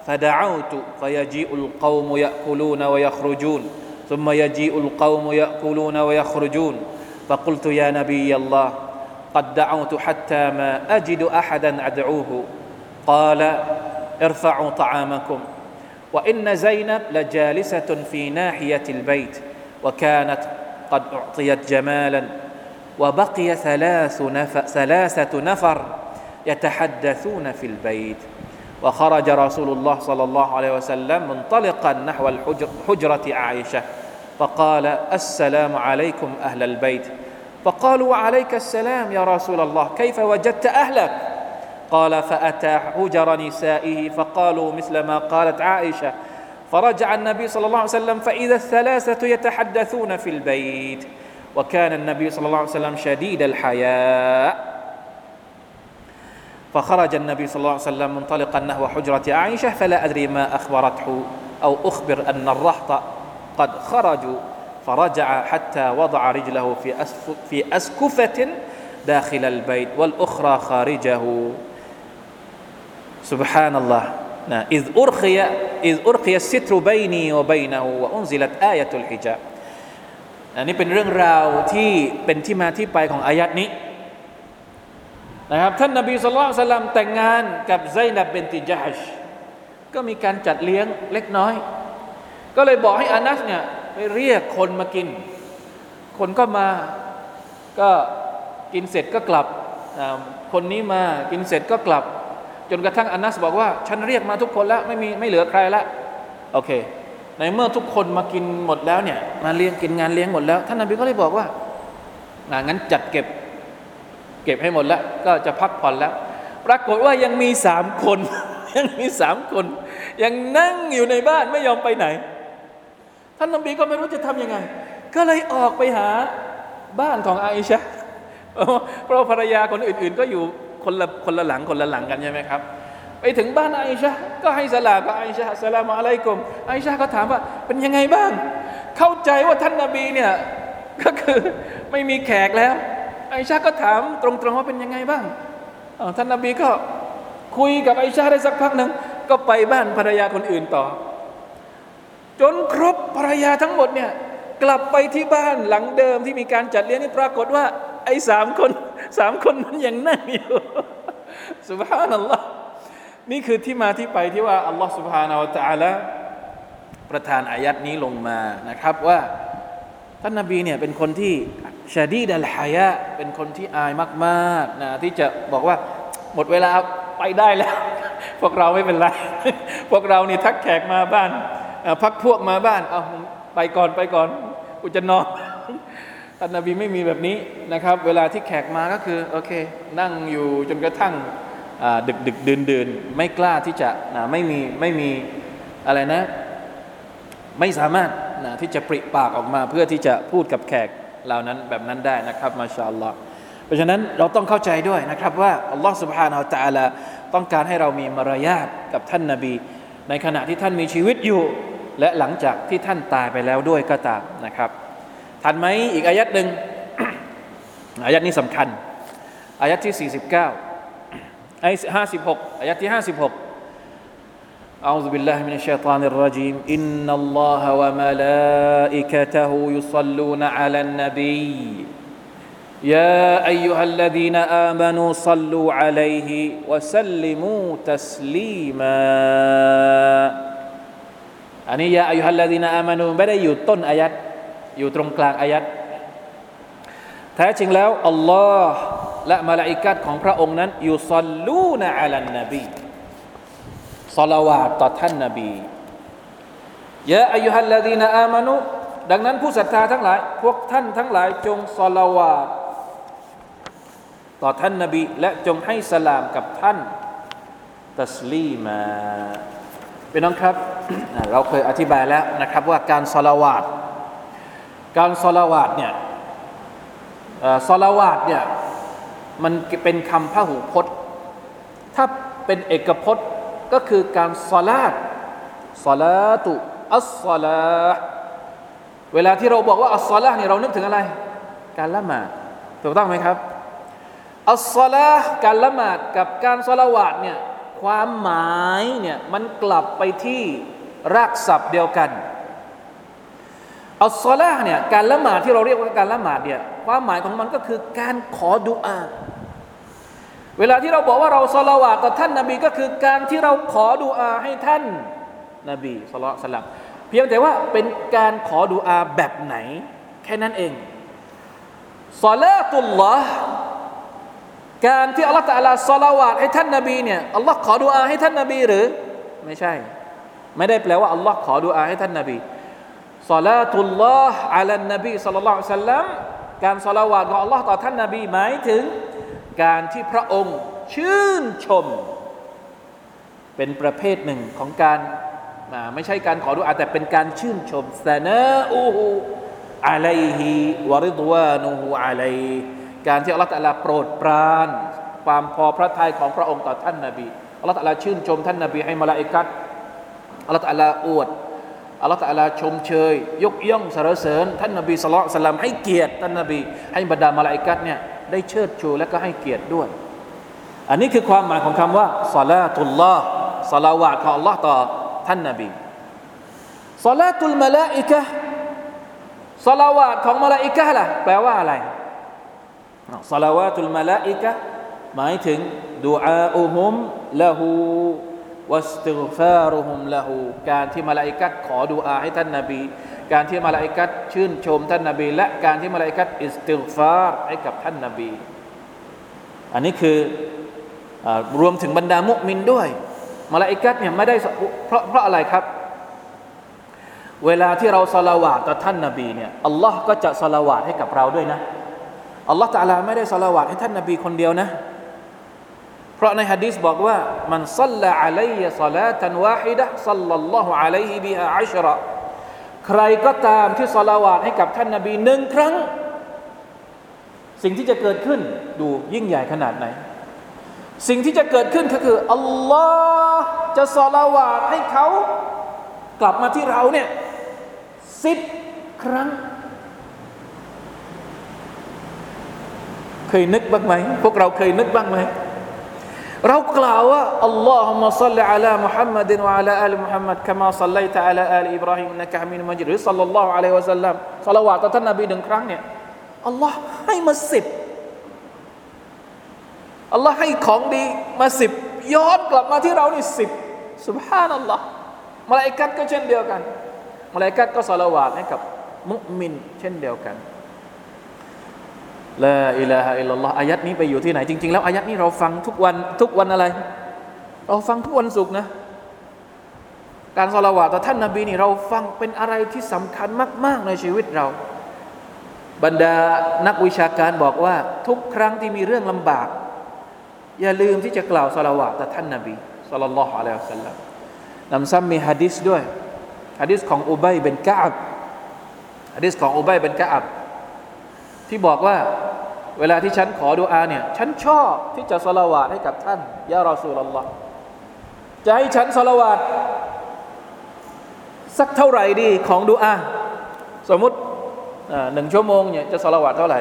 فدعوت فيجيء القوم ياكلون ويخرجون ثم يجيء القوم ياكلون ويخرجون فقلت يا نبي الله قد دعوت حتى ما اجد احدا ادعوه قال ارفعوا طعامكم. وإن زينب لجالسة في ناحية البيت وكانت قد أعطيت جمالا وبقي ثلاث نف ثلاثة نفر يتحدثون في البيت. وخرج رسول الله صلى الله عليه وسلم منطلقا نحو الحجرة عائشة فقال السلام عليكم أهل البيت. فقالوا وعليك السلام يا رسول الله كيف وجدت أهلك؟ قال فأتى حجر نسائه فقالوا مثل ما قالت عائشة. فرجع النبي صلى الله عليه وسلم فإذا الثلاثة يتحدثون في البيت. وكان النبي صلى الله عليه وسلم شديد الحياء. فخرج النبي صلى الله عليه وسلم منطلقا نحو حجرة عائشة فلا أدري ما أخبرته أو أخبر أن الرهط قد خرجوا. فرجع حتى وضع رجله في أسكفة داخل البيت والأخرى خارجه. สุบฮานัลลอฮ์นะอิซอุรคียะอิซอุรคียะซิตรุบัยนีวะบัยนาหูวะอุนซิลัตอายะตุลฮิจาบอันนี้เป็นเรื่องราวที่เป็นที่มาที่ไปของอายัดนี้นะครับท่านนาบีสุลต่านสลัมแต่งงานกับไซนับเบนติจัชก็มีการจัดเลี้ยงเล็กน้อย ก็เลยบอกให้อานัสเนี่ยไปเรียกคนมากิน คนก็มาก็กินเสร็จก็กลับ คนนี้มากินเสร็จก็กลับ จนกระทั่งอานัสบอกว่า ฉันเรียกมาทุกคนแล้วไม่มีไม่เหลือใครละโอเค ในเมื่อทุกคนมากินหมดแล้วเนี่ยมาเลี้ยงกินงานเลี้ยงหมดแล้ว ท่านนบีก็เลยบอกว่างั้นจัดเก็บ เก็บให้หมดแล้ว ก็จะพักผ่อนแล้ว ปรากฏว่ายังมีสามคน ยังมีสามคน ยังนั่งอยู่ในบ้านไม่ยอมไปไหน ท่านนบีก็ไม่รู้จะทํำยังไง ก็เลยออกไปหาบ้านของอาอิชะเพราะภรรยาคนอื่น ๆ ก็อยู่ คนละคนละหลังคนละหลังกันใช่ไหมครับไปถึงบ้านอาอิชะก็ให้สลากับอาอิชะสลามอะลัยกุมอาอิชะก็ถามว่าเป็นยังไงบ้าง เข้าใจว่าท่านนบีเนี่ยก็คือไม่มีแขกแล้ว ไอชาก็ถามตรงๆว่าเป็นยังไงบ้างท่านนบีก็คุยกับไอชาได้สักพักหนึ่งก็ไปบ้านภรรยาคนอื่นต่อ จนครบภรรยาทั้งหมดเนี่ยกลับไปที่บ้านหลังเดิมที่มีการจัดเลี้ยงนี่ปรากฏว่าไอ้สามคน สามคนนั้นยังนั่งอยู่สุบฮานัลลอฮ์นี่คือที่มาที่ไปที่ว่าอัลลอฮ์สุบฮานาอัลตะอาลาประทานอายัดนี้ลงมานะครับว่าท่านนบีเนี่ยเป็นคนที่ชาดีดัลฮายะเป็นคนที่อายมากๆนะที่จะบอกว่าหมดเวลาไปได้แล้ว พวกเราไม่เป็นไร พวกเรานี่ทักแขกมาบ้านพักพวกมาบ้านเอาไปก่อนไปก่อนกูจะนอน ท่านนาบีไม่มีแบบนี้นะครับ เวลาที่แขกมาก็คือโอเค นั่งอยู่จนกระทั่งดึกดึกเดินเดินไม่กล้าที่จะนะไม่มีไม่มีอะไรนะ ไม่สามารถนะที่จะปริปากออกมาเพื่อที่จะพูดกับแขกเหล่านั้นแบบนั้นได้นะครับมาชาอัลลอเพราะฉะนั้นเราต้องเข้าใจด้วยนะครับว่าอัลลอฮ์สุบฮานาอัลตะลาต้องการให้เรามีมารยาทกับท่านนาบี ในขณะที่ท่านมีชีวิตอยู่ และหลังจากที่ท่านตายไปแล้วด้วยก็ตามนะครับ ทันไหมอีกอายัดหนึ่งอายัดนี้สำคัญ อายัดที่ 49ไอ้56อายัดที่ 56 أعوذ بالله من الشيطان الرجيم إن الله وملائكته يصلون على النبي يا أيها الذين آمنوا صلوا عليه وسلموا تسليما อันนี้ยาอายุฮัลลาดีนอามานูไม่ได้อยู่ต้นอายัด อยู่ตรงกลางอายัดแท้จริงแล้วอัลลอฮ์และมาลาอิกัดของพระองค์นั้นอยู่ซัลลูนอะลันนบีสลาวาตต่อท่านนบียะอายุฮัลลาดีนอามานุ ดังนั้นผู้ศรัทธาทั้งหลาย พวกท่านทั้งหลายจงสลาวาตต่อท่านนบี และจงให้สลามกับท่านตัสลีมาเป็นน้องครับ เราเคยอธิบายแล้วนะครับว่าการสลาวาต การสลาวาตเนี่ยสลาวาตเนี่ยมันเป็นคำพหูพจน์ ถ้าเป็นเอกพจน์ก็คือการสลาดสลาตุอัสสลาเวลาที่เราบอกว่าอัสสลาเนี่ยเรานึกถึงอะไร การละหมาดถูกต้องไหมครับอัสสลาการละหมาดกับการสละวาดเนี่ยความหมายเนี่ยมันกลับไปที่รากศัพท์เดียวกัน อัสซลาเนี่ยการละหมาดที่เราเรียกว่าการละหมาดเนี่ยความหมายของมันก็คือการขอดุอา เวลาที่เราบอกว่าเราสละวาต่อท่านนาบีก็คือการที่เราขอดุอาให้ท่านนาบีสุลต่านเพียงแต่ว่าเป็นการขอดุอาแบบไหน แค่นั้นเองซาลาตุลลอฮ์การที่อัลลอฮฺตะลาสลาวาให้ท่านนาบีเนี่ยอัลลอฮ์ขอดุอาให้ท่านนาบีหรือ ไม่ใช่ ไม่ได้แปลว่าอัลลอฮ์ขอดุอาให้ท่านนาบี ซาลาตุลลอฮ์อัลลนบีสัลลัลลอฮุซัลลัมการสลาวาตของอัลลอฮ์ต่อท่านนาบีหมายถึง การที่พระองค์ชื่นชม เป็นประเภทหนึ่งของการไม่ใช่การขอดุอาแต่เป็นการชื่นชมซานาอูฮูอะลัยฮิวริดวานูฮูอะลัยการที่อัลลอฮฺตะลาโปรดปราน ความพอพระทัยของพระองค์ต่อท่านนาบีอัลลอฮฺตะลาชื่นชมท่านนาบีให้มาลาอิกัดอัลลอฮฺตะลาอวด อัลลอฮฺตะลาชมเชย ยกย่องสรรเสริญ ท่านนาบีสุลต่านให้เกียรติท่านนาบี ให้บรรดามาลาอิกัดเนี่ยได้เชิดชูและก็ให้เกียรติด้วย อันนี้คือความหมายของคำว่าสลาตุลลอฮ์สลาวาตของอัลลอฮ์ต่อท่านนาบีสลาตุลมาลาอิกะสลาวาตของมาลาอิกะล่ะแปลว่าอะไรสลาวาตุลมาลาอิกะหมายถึงดูอาอุฮุมละหู วัสติฟารุฮุมละหูการที่มาลาอิกัดขอดูอาให้ท่านนาบี การที่มาลาอิกัดชื่นชมท่านนาบี และการที่มาลาอิกัดอิสติฟารให้กับท่านนาบี อันนี้คืออรวมถึงบรรดามุมินด้วย มาลาอิกัดเนี่ยไม่ได้เพราะเพราะอะไรครับ เวลาที่เราสละวาตต่อท่านนาบีเนี่ยอัลลอฮ์ก็จะสละวาตให้กับเราด้วยนะอัลลอฮ์ตาลาไม่ได้สละวาตให้ท่านนาบีคนเดียวนะ ราะในฮะดีษบอกว่ามันสัลละอะลัยสลาตันวาฮิดะสัลลัลลอฮุอะลัยฮิบิฮะอัชระใครก็ตามที่สละวาตให้กับท่านนาบีหนึ่งครั้ง สิ่งที่จะเกิดขึ้นดูยิ่งใหญ่ขนาดไหน สิ่งที่จะเกิดขึ้นก็คืออัลลอฮ์จะสละวาตให้เขา กลับมาที่เราเนี่ยสิบครั้ง เคยนึกบ้างไหม พวกเราเคยนึกบ้างไหม เรากล่าวว่าاللهم صل على محمد وعلى آل محمد كما صليت على آل إبراهيم إنك حميد مجيد หรือ صلى الله عليه وسلمศอลาวาตต่อท่านนบีหนึ่งครั้งเนี่ยอัลลอฮ์ให้มาสิบอัลลอฮ์ให้ของดีมาสิบย้อนกลับมาที่เรานี่สิบสุบฮานัลลอฮ์มาลาอิกัดก็เช่นเดียวกันมาลาอิกัดก็ศอลาวาตให้กับมุมินเช่นเดียวกัน ลาอิลาฮะอิลลัลลอฮ์อายัดนี้ไปอยู่ที่ไหนจริง ๆ แล้วอายัดนี้เราฟังทุกวันทุกวันอะไร เราฟังทุกวันศุกร์นะการสละวะต่อท่านนาบีนี่เราฟังเป็นอะไรที่สำคัญมาก ๆ ในชีวิตเรา บรรดานักวิชาการบอกว่า ทุกครั้งที่มีเรื่องลำบาก อย่าลืมที่จะกล่าวสละวะต่อท่านนาบีสุลลัลลอฮุอะลัยฮิสัลลัมนำซ้ำมีฮะดิษด้วยฮะดิษของอุบัยเป็นกะอับฮะดิษของอุบัยเป็นกะอับ ที่บอกว่าเวลาที่ฉันขอดุอาเนี่ย ฉันชอบที่จะสละวาดให้กับท่านยารอสูลลอฮ์จะให้ฉันสละวาดสักเท่าไหร่ดีของดุอาสมมติหนึ่งชั่วโมงเนี่ยจะสละวาดเท่าไหร่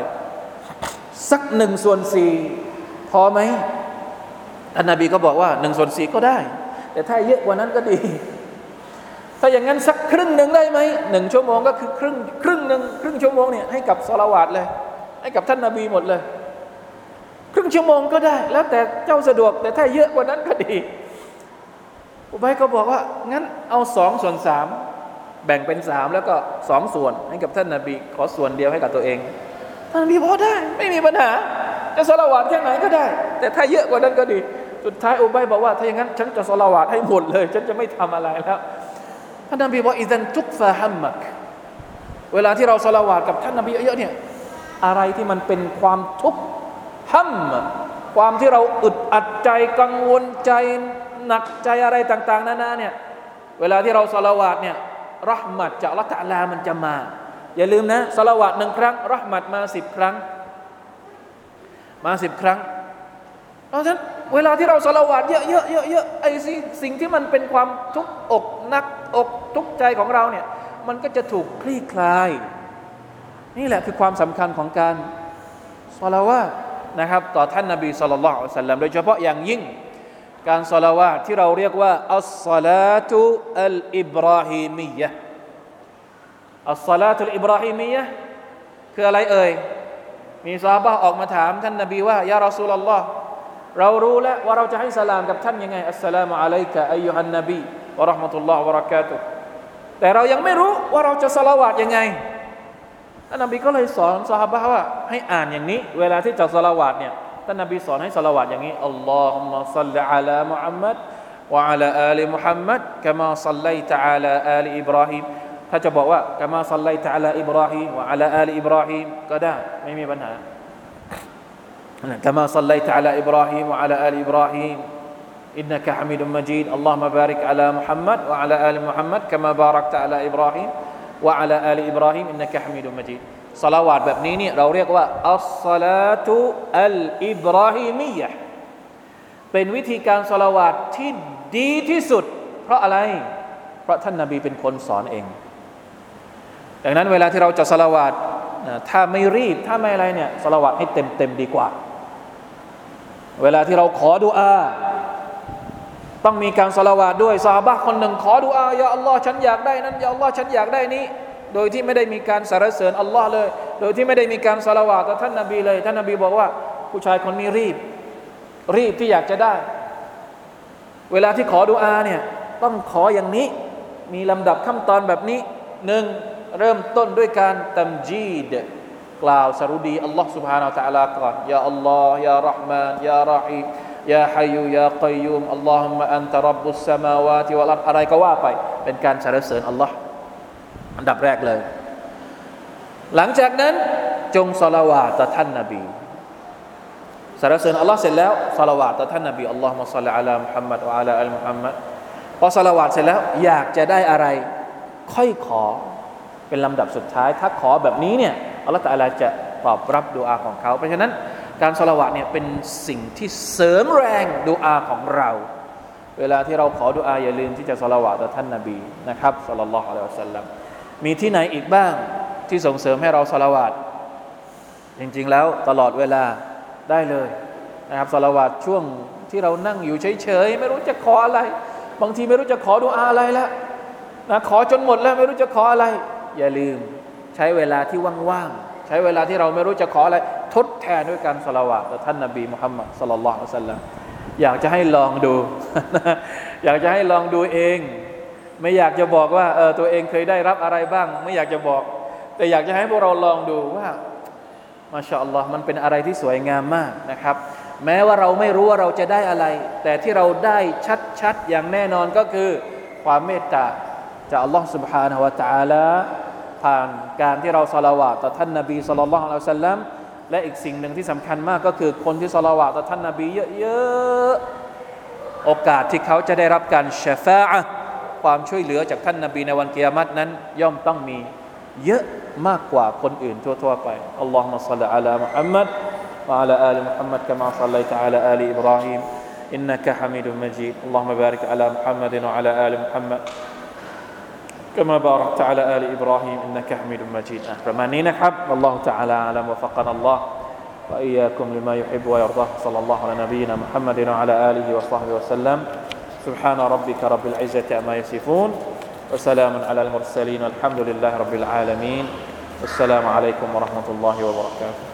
สักหนึ่งส่วนสี่พอไหมท่านนาบีก็บอกว่าหนึ่งส่วนสี่ก็ได้ แต่ถ้าเยอะกว่านั้นก็ดี ถ้าอย่างนั้นสักครึ่งหนึ่งได้ไหมหนึ่งชั่วโมงก็คือครึ่งครึ่งหนึ่งครึ่งชั่วโมงเนี่ยให้กับสละวาดเลย ให้กับท่านนาบีหมดเลย ครึ่งชั่วโมงก็ได้ แล้วแต่เจ้าสะดวกแต่ถ้าเยอะกว่านั้นก็ดีอุบัยก็บอกว่างั้นเอาสองส่วนสามแบ่งเป็นสามแล้วก็สองส่วนให้กับท่านนาบีขอส่วนเดียวให้กับตัวเอง ท่านนบีบอกได้ไม่มีปัญหา จะสละวาดแค่ไหนก็ได้ แต่ถ้าเยอะกว่านั้นก็ดี สุดท้ายอุบัยบอกว่า ถ้าอย่างนั้น ฉันจะสละวาดให้หมดเลย ฉันจะไม่ทำอะไรแล้ว ท่านนบีบอกอิดันทุกฟาฮัมมักเวลาที่เราสละวาดกับท่านนบีเยอะๆเนี่ยอะไรที่มันเป็นความทุกข์ห้ำความที่เราอึดอัดใจกังวลใจหนักใจอะไรต่าง ๆนานาเนี่ยเวลาที่เราสละวาดเนี่ยรหมัดจากละตะลามันจะมา อย่าลืมนะสละวาดหนึ่งครั้งรหมัดมาสิบครั้ง มาสิบครั้งเพราะฉะนั้น เวลาที่เราสละวาดเยอะเยอะเยอะเยอะไอ้สิสิ่งที่มันเป็นความทุกข์อกนักอกทุกข์ใจของเราเนี่ยมันก็จะถูกคลี่คลาย นี่แหละคือความสำคัญของการสลาวานะครับต่อท่านนาบีสุลต่านสัลลัมโดยเฉพาะอย่างยิ่ง การสลาวาที่เราเรียกว่าอัลสลาตุอัลอิบราฮิมียะอัลสลาตุอัลอิบราฮิมียะคืออะไรเอ่ยมีซาบะออกมาถามท่านนาบีว่ายารอสูลลอฮ์ เรารู้แล้วว่าเราจะให้สลามกับท่านยังไงอัสสลามุอะลัยกะอายุฮันนบีวะราะห์มะตุลลอฮฺวะบะเราะกาตุแต่เรายังไม่รู้ว่าเราจะสลาวาดยังไงท่านนบีก็เลยสอนสหายว่าให้อ่านอย่างนี้ เวลาที่จะสลาวาดเนี่ยท่านนบีสอนให้สลาวาดอย่างนี้อัลลอฮุมะซัลลิอะลามุฮัมมัดวะอะลาอาลีมุฮัมมัดกะมาซัลลัยตะอาลาอาลีอิบรอฮีมถ้าจะบอกว่ากะมาซัลลัยตะอาลาอิบรอฮีมวะอะลาอาลีอิบรอฮีมก็ได้ไม่มีปัญหา كما صليت على إبراهيم وعلى آل إبراهيم إنك حميد مجيد اللهم بارك على محمد وعلى آل محمد كما باركت على إبراهيم وعلى آل إبراهيم إنك حميد مجيد สลาวาดแบบนี้เนี่ยเราเรียกว่าอัลสลาตุอัลอิบราฮิมียะเป็นวิธีการสลาวาดที่ดีที่สุด เพราะอะไร เพราะท่านนาบีเป็นคนสอนเอง ดังนั้นเวลาที่เราจะสลาวาดถ้าไม่รีบถ้าไม่อะไรเนี่ยสลาวาดให้เต็มเต็มดีกว่า เวลาที่เราขอดุอาต้องมีการสละวาดด้วยซาบะคนหนึ่งขอดุอายาอัลลอฮ์ฉันอยากได้นั้นยาอัลลอฮ์ฉันอยากได้นี้ โดยที่ไม่ได้มีการสรรเสริญอัลลอฮ์เลย โดยที่ไม่ได้มีการสละวาดต่อท่านนบีเลย ท่านนบีบอกว่า ผู้ชายคนนี้รีบ รีบที่อยากจะได้ เวลาที่ขอดุอาเนี่ยต้องขออย่างนี้มีลำดับขั้นตอนแบบนี้หนึ่งเริ่มต้นด้วยการตัมจีด กล่าวสรุดีอัลลอฮ์ سبحانه และ تعالى ก่อนยาอัลลอฮ์ยารห์มานยารหีมยาฮัยยากัยยุมอัลลอฮุมะอันตะรับบุสสมาวาติวะลัดอะไรก็ว่าไป เป็นการสรรเสริญอัลลอฮ์อันดับแรกเลย หลังจากนั้นจงสละวาตต่อท่านนบีสรรเสริญอัลลอฮ์เสร็จแล้วสละวาตต่อท่านนบีอัลลอฮ์มะสัลลัลลอฮ์มุฮัมมัดวะอะลาอัลมุฮัมมัดพอสละวาตเสร็จแล้ว อยากจะได้อะไร ค่อยขอเป็นลำดับสุดท้าย ถ้าขอแบบนี้เนี่ย อัลลอฮ์ตะอาลาจะตอบรับดูอาของเขา เพราะฉะนั้นการสละวะเนี่ยเป็นสิ่งที่เสริมแรงดูอาของเรา เวลาที่เราขอดูอาอย่าลืมที่จะสละวะต่อท่านนาบีนะครับสัลลัลลอฮุอะลัยฮิวะสัลลัมมีที่ไหนอีกบ้างที่ส่งเสริมให้เราสละวะจริงๆแล้วตลอดเวลาได้เลยนะครับสละวะช่วงที่เรานั่งอยู่เฉยๆไม่รู้จะขออะไร บางทีไม่รู้จะขอดูอาอะไรแล้วนะขอจนหมดแล้วไม่รู้จะขออะไร อย่าลืม ช้เวลาที่ว่างๆใช้เวลาที่เราไม่รู้จะขออะไรทดแทนด้วยการสละวะต่อท่านนบีมุฮัมมัดสลลัลลอฮุอะลัยฮิสัลลัมอยากจะให้ลองดู อยากจะให้ลองดูเอง ไม่อยากจะบอกว่าเออตัวเองเคยได้รับอะไรบ้าง ไม่อยากจะบอก แต่อยากจะให้พวกเราลองดูว่ามาชาอัลลอฮ์มันเป็นอะไรที่สวยงามมากนะครับ แม้ว่าเราไม่รู้ว่าเราจะได้อะไร แต่ที่เราได้ชัดๆอย่างแน่นอนก็คือ ความเมตตาจากอัลลอฮ์ سبحانه และ تعالى ผ่านการที่เราสละวะต่อท่านนบีสุลต่านละอัลลอฮฺสัลลัมและอีกสิ่งหนึ่งที่สำคัญมากก็คือคนที่สละวะต่อท่านนาบีเยอะๆ โอกาสที่เขาจะได้รับการชฟาอะความช่วยเหลือจากท่านนาบีในวันกิยามัตนั้น ย่อมต้องมีเยอะมากกว่าคนอื่นทั่วๆไปอัลลอฮฺมะสัลลัลอัลามุฮัมมัด وعلى آل محمد كما صليت على آل إبراهيم إنك حميد مجيد اللهم بارك على محمد وعلى آل محمد كما باركت على آل إبراهيم إنك حميد مجيد ประมาณนี้นะครับ والله تعالى أعلم وفقنا الله وإياكم لما يحب ويرضاه صلى الله على نبينا محمد وعلى آله وصحبه وسلم سبحان ربك رب العزة عما يصفون وسلام على المرسلين والحمد لله رب العالمين والسلام عليكم ورحمة الله وبركاته